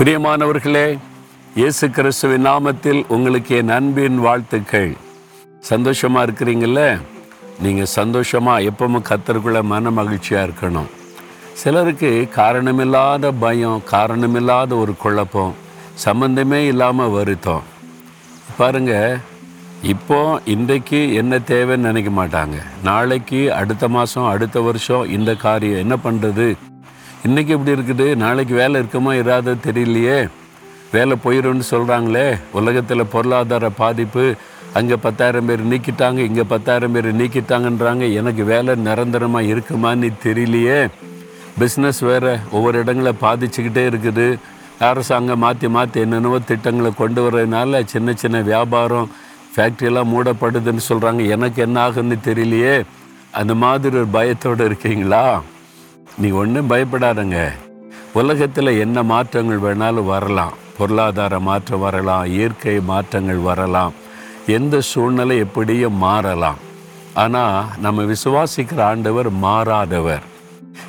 பிரியமானவர்களே இயேசு கிறிஸ்துவின் நாமத்தில் உங்களுக்கு என் அன்பின் வாழ்த்துக்கள். சந்தோஷமாக இருக்கிறீங்கள நீங்கள் சந்தோஷமாக எப்பவும் கத்தருக்குள்ள மன மகிழ்ச்சியாக இருக்கணும். சிலருக்கு காரணமில்லாத பயம் காரணமில்லாத ஒரு குழப்பம் சம்மந்தமே இல்லாமல் வருத்தம். பாருங்க இப்போ இன்றைக்கு என்ன தேவைன்னு நினைக்க மாட்டாங்க. நாளைக்கு அடுத்த மாதம் அடுத்த வருஷம் இந்த காரியம் என்ன பண்ணுறது இன்றைக்கி இப்படி இருக்குது? நாளைக்கு வேலை இருக்குமா? இராத தெரியலையே. வேலை போயிடும்னு சொல்கிறாங்களே உலகத்தில் பொருளாதார பாதிப்பு அங்கே பத்தாயிரம் பேர் நீக்கிட்டாங்க இங்கே பத்தாயிரம் பேர் நீக்கிட்டாங்கன்றாங்க. எனக்கு வேலை நிரந்தரமாக இருக்குமான்னு தெரியலையே. பிஸ்னஸ் வேறு ஒவ்வொரு இடங்களை பாதிச்சுக்கிட்டே இருக்குது. அரசாங்கம் மாற்றி மாற்றி என்னென்னவோ திட்டங்களை கொண்டு வர்றதுனால சின்ன சின்ன வியாபாரம் ஃபேக்ட்ரியெல்லாம் மூடப்படுதுன்னு சொல்கிறாங்க எனக்கு என்ன ஆகுன்னு தெரியலையே. அந்த மாதிரி ஒரு பயத்தோடு இருக்கீங்களா? நீ ஒன்றும் பயப்படாதங்க. உலகத்தில் என்ன மாற்றங்கள் வேணாலும் வரலாம். பொருளாதார மாற்றம் வரலாம். இயற்கை மாற்றங்கள் வரலாம். எந்த சூழ்நிலை எப்படியும் மாறலாம். ஆனால் நம்ம விசுவாசிக்கிற ஆண்டவர் மாறாதவர்.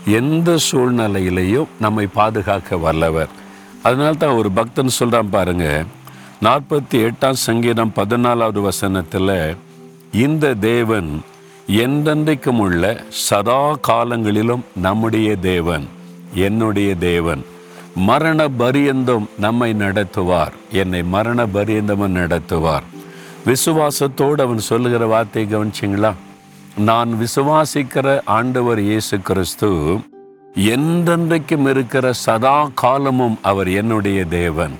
எந்த சூழ்நிலையிலையும் நம்மை பாதுகாக்க வல்லவர். அதனால தான் ஒரு பக்தன் சொல்கிறான் பாருங்க. நாற்பத்தி எட்டாம் சங்கீதம் பதினாலாவது வசனத்தில் இந்த தேவன் என்றென்றைக்கும் உள்ள சதா காலங்களிலும் நம்முடைய தேவன் என்னுடைய தேவன் மரண பரியந்தம் நம்மை நடத்துவார். என்னை மரண பரியந்தமும் நடத்துவார். விசுவாசத்தோடு அவன் சொல்லுகிற வார்த்தையை கவனிச்சிங்களா? நான் விசுவாசிக்கிற ஆண்டவர் இயேசு கிறிஸ்து என்றென்றைக்கும் இருக்கிற சதா காலமும் அவர் என்னுடைய தேவன்.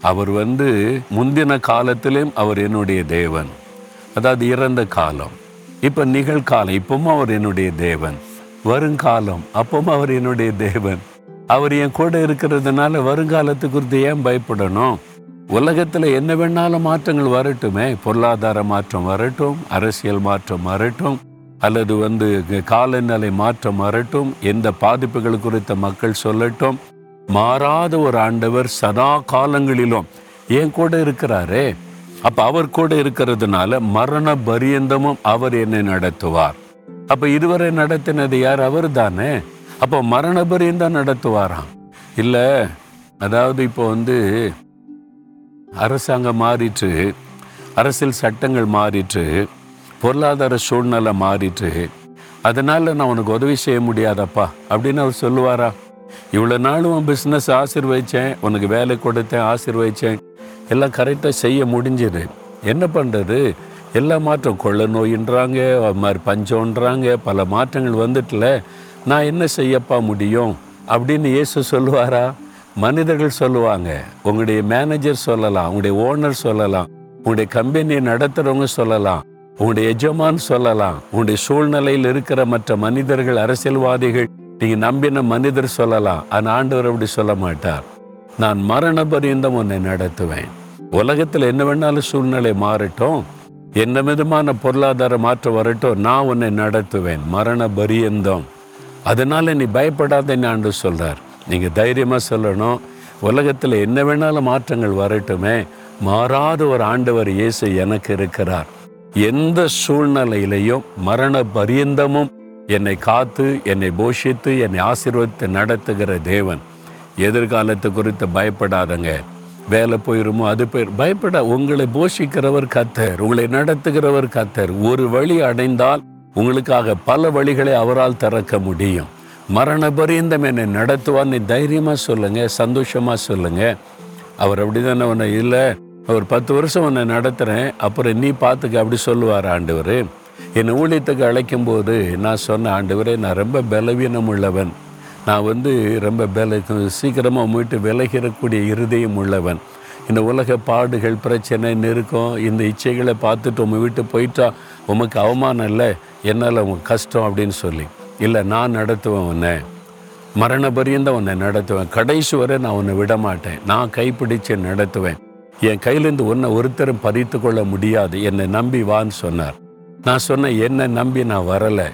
அவர் வந்து முந்தின காலத்திலும் அவர் என்னுடைய தேவன். அதாவது இறந்த காலம். இப்போ நிகழ்காலம். இப்பவும் அவர் என்னுடைய தேவன். வருங்காலம் அப்பவும் அவர் என்னுடைய தேவன். அவர் என் கூட இருக்கிறதுனால வருங்காலத்து குறித்து ஏன் பயப்படணும்? உலகத்தில் என்ன வேணாலும் மாற்றங்கள் வரட்டுமே. பொருளாதார மாற்றம் வரட்டும் அரசியல் மாற்றம் வரட்டும் அல்லது வந்து காலநிலை மாற்றம் வரட்டும் எந்த பாதிப்புகள் குறித்த மக்கள் சொல்லட்டும். மாறாத ஒரு ஆண்டவர் சதா காலங்களிலும் என் கூட இருக்கிறாரே. அப்ப அவர் கூட இருக்கிறதுனால மரண பரியந்தமும் அவர் என்னை நடத்துவார். அப்ப இதுவரை நடத்தினது யார்? அவர் தானே அப்போ மரண பரியந்தம் நடத்துவாராம். இல்ல அதாவது இப்போ வந்து அரசாங்கம் மாறிட்டு அரசியல் சட்டங்கள் மாறிட்டு பொருளாதார சூழ்நிலை மாறிட்டு அதனால நான் உனக்கு உதவி செய்ய முடியாதப்பா அப்படின்னு அவர் சொல்லுவாரா? இவ்வளோ நாள் உன் பிஸ்னஸ் ஆசிர்வதிச்சேன் உனக்கு வேலை கொடுத்தேன் ஆசிர்வதிச்சேன். எல்லாம் கரெக்டாக செய்ய முடிஞ்சது. என்ன பண்ணுறது எல்லா மாற்றம் கொள்ள நோயின்றாங்க அது மாதிரி பஞ்சம்ன்றாங்க பல மாற்றங்கள் வந்துட்டில். நான் என்ன செய்யப்பா முடியும்? அப்படின்னு இயேசு சொல்லுவாரா? மனிதர்கள் சொல்லுவாங்க. உங்களுடைய மேனேஜர் சொல்லலாம் உங்களுடைய ஓனர் சொல்லலாம் உங்களுடைய கம்பெனியை நடத்துகிறவங்க சொல்லலாம் உங்களுடைய எஜமான் சொல்லலாம் உங்களுடைய சூழ்நிலையில் இருக்கிற மற்ற மனிதர்கள் அரசியல்வாதிகள் நீங்கள் நம்பின மனிதர் சொல்லலாம். ஆனால் ஆண்டவர் அப்படி சொல்ல மாட்டார். நான் மரண பரியந்தம் உன்னை நடத்துவேன். உலகத்தில் என்ன வேணாலும் சூழ்நிலை மாறட்டும். என்ன விதமான பொருளாதார மாற்றம் வரட்டும் நான் உன்னை நடத்துவேன். மரண பரியந்தம் அதனால நீ பயப்படாதன்னு ஆண்டு சொல்றார். நீங்க தைரியமா சொல்லணும். உலகத்தில் என்ன வேணாலும் மாற்றங்கள் வரட்டுமே. மாறாத ஒரு ஆண்டவர் இயேசு எனக்கு இருக்கிறார். எந்த சூழ்நிலையிலையும் மரண பரியந்தமும் என்னை காத்து என்னை போஷித்து என்னை ஆசீர்வதித்து நடத்துகிற தேவன். எதிர்காலத்தை குறித்து பயப்படாதங்க. வேலை போயிருமோ அது போயிரு பயப்பட உங்களை போஷிக்கிறவர் கத்தர் உங்களை நடத்துகிறவர் கத்தர். ஒரு வழி அடைந்தால் உங்களுக்காக பல வழிகளை அவரால் திறக்க முடியும். மரண பரியந்தம் என்னை நடத்துவான்னு தைரியமாக சொல்லுங்க சந்தோஷமாக சொல்லுங்க. அவர் அப்படிதானே உன்னை இல்லை ஒரு பத்து வருஷம் உன்னை நடத்துகிறேன் அப்புறம் நீ பார்த்துக்க அப்படி சொல்லுவார் ஆண்டவர். என்னை ஊழியத்துக்கு அழைக்கும் போது நான் சொன்ன ஆண்டவரே நான் ரொம்ப பலவீனம் உள்ளவன் நான் வந்து ரொம்ப வேலை சீக்கிரமாக மீட்டு விலகிறக்கூடிய இருதயம் உள்ளவன். இந்த உலக பாடுகள் பிரச்சனை நெருக்கம் இந்த இச்சைகளை பார்த்துட்டு உங்கள் வீட்டு போயிட்டா உமக்கு அவமானம் இல்லை என்னால் உங்க கஷ்டம் அப்படின்னு சொல்லி. இல்லை நான் நடத்துவேன் உன்னை. மரண பரியந்தம் உன்னை நடத்துவேன். கடைசி வரை நான் உன்னை விட மாட்டேன் நான் கைப்பிடிச்சு நடத்துவேன். என் கையிலேருந்து உன்னை ஒருத்தரும் பறித்து கொள்ள முடியாது. என்னை நம்பி வான்னு சொன்னார். நான் சொன்னேன் என்னை நம்பி நான் வரலை.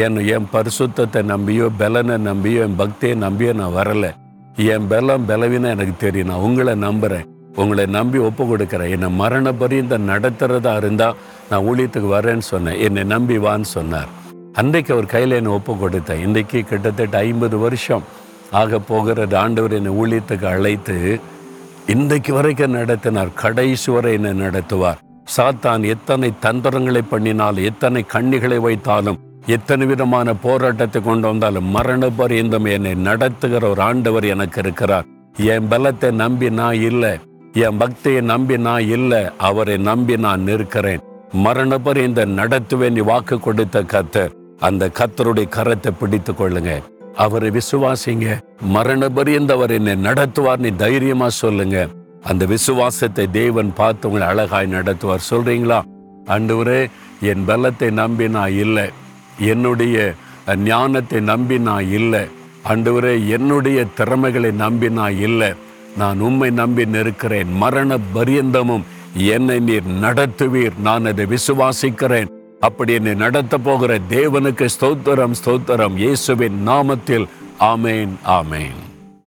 என் என் பரிசுத்தத்தை நம்பியோ பலனை நம்பியோ என் பக்தியை நம்பியோ நான் வரலை. என் பலம் பலவீனம் எனக்கு தெரியும். நான் உங்களை நம்புகிறேன் உங்களை நம்பி ஒப்பு கொடுக்குறேன். என்னை மரண பரியந்த நடத்துறதா இருந்தால் நான் ஊழியத்துக்கு வரேன்னு சொன்னேன். என்னை நம்பி வான்னு சொன்னார். அன்றைக்கு அவர் கையில் என்னை ஒப்பு கொடுத்தேன். இன்றைக்கு கிட்டத்தட்ட ஐம்பது வருஷம் ஆக போகிறது. ஆண்டவர் என்னை ஊழியத்துக்கு அழைத்து இன்றைக்கு வரைக்கும் நடத்தினார். கடைசி வரை என்னை நடத்துவார். சாத்தான் எத்தனை தந்திரங்களை பண்ணினால் எத்தனை கண்ணிகளை வைத்தாலும் எத்தனை விதமான போராட்டத்தை கொண்டு வந்தாலும் மரண பரியந்தம் என்னை நடத்துகிற ஒரு ஆண்டவர் எனக்கு இருக்கிறார். என் பலத்தை நம்பி நான் இல்லை. என் பக்தியை நம்பி நான் இல்லை. அவரை நம்பி நான் நிற்கிறேன். மரண பரியந்தம் நடத்துவேன் நீ வாக்கு கொடுத்த கத்தர் அந்த கத்தருடைய கரத்தை பிடித்து கொள்ளுங்க. அவரை விசுவாசிங்க. மரண பரியந்த அவர் என்னை நடத்துவார். நீ தைரியமா சொல்லுங்க. அந்த விசுவாசத்தை தேவன் பார்த்து உங்களை அழகாய் நடத்துவார். சொல்றீங்களா? அன்று என் பலத்தை நம்பி நான் இல்லை. என்னுடைய ஞானத்தை நம்பி நான் இல்லை. ஆண்டவரே என்னுடைய திறமைகளை நம்பி நான் இல்லை. நான் உம்மை நம்பி நிற்கிறேன். மரண பரியந்தமும் என்னை நீர் நடத்துவீர். நான் அதை விசுவாசிக்கிறேன். அப்படி என்னை நடத்த போகிற தேவனுக்கு ஸ்தோத்திரம் ஸ்தோத்திரம். இயேசுவின் நாமத்தில். ஆமேன் ஆமேன்.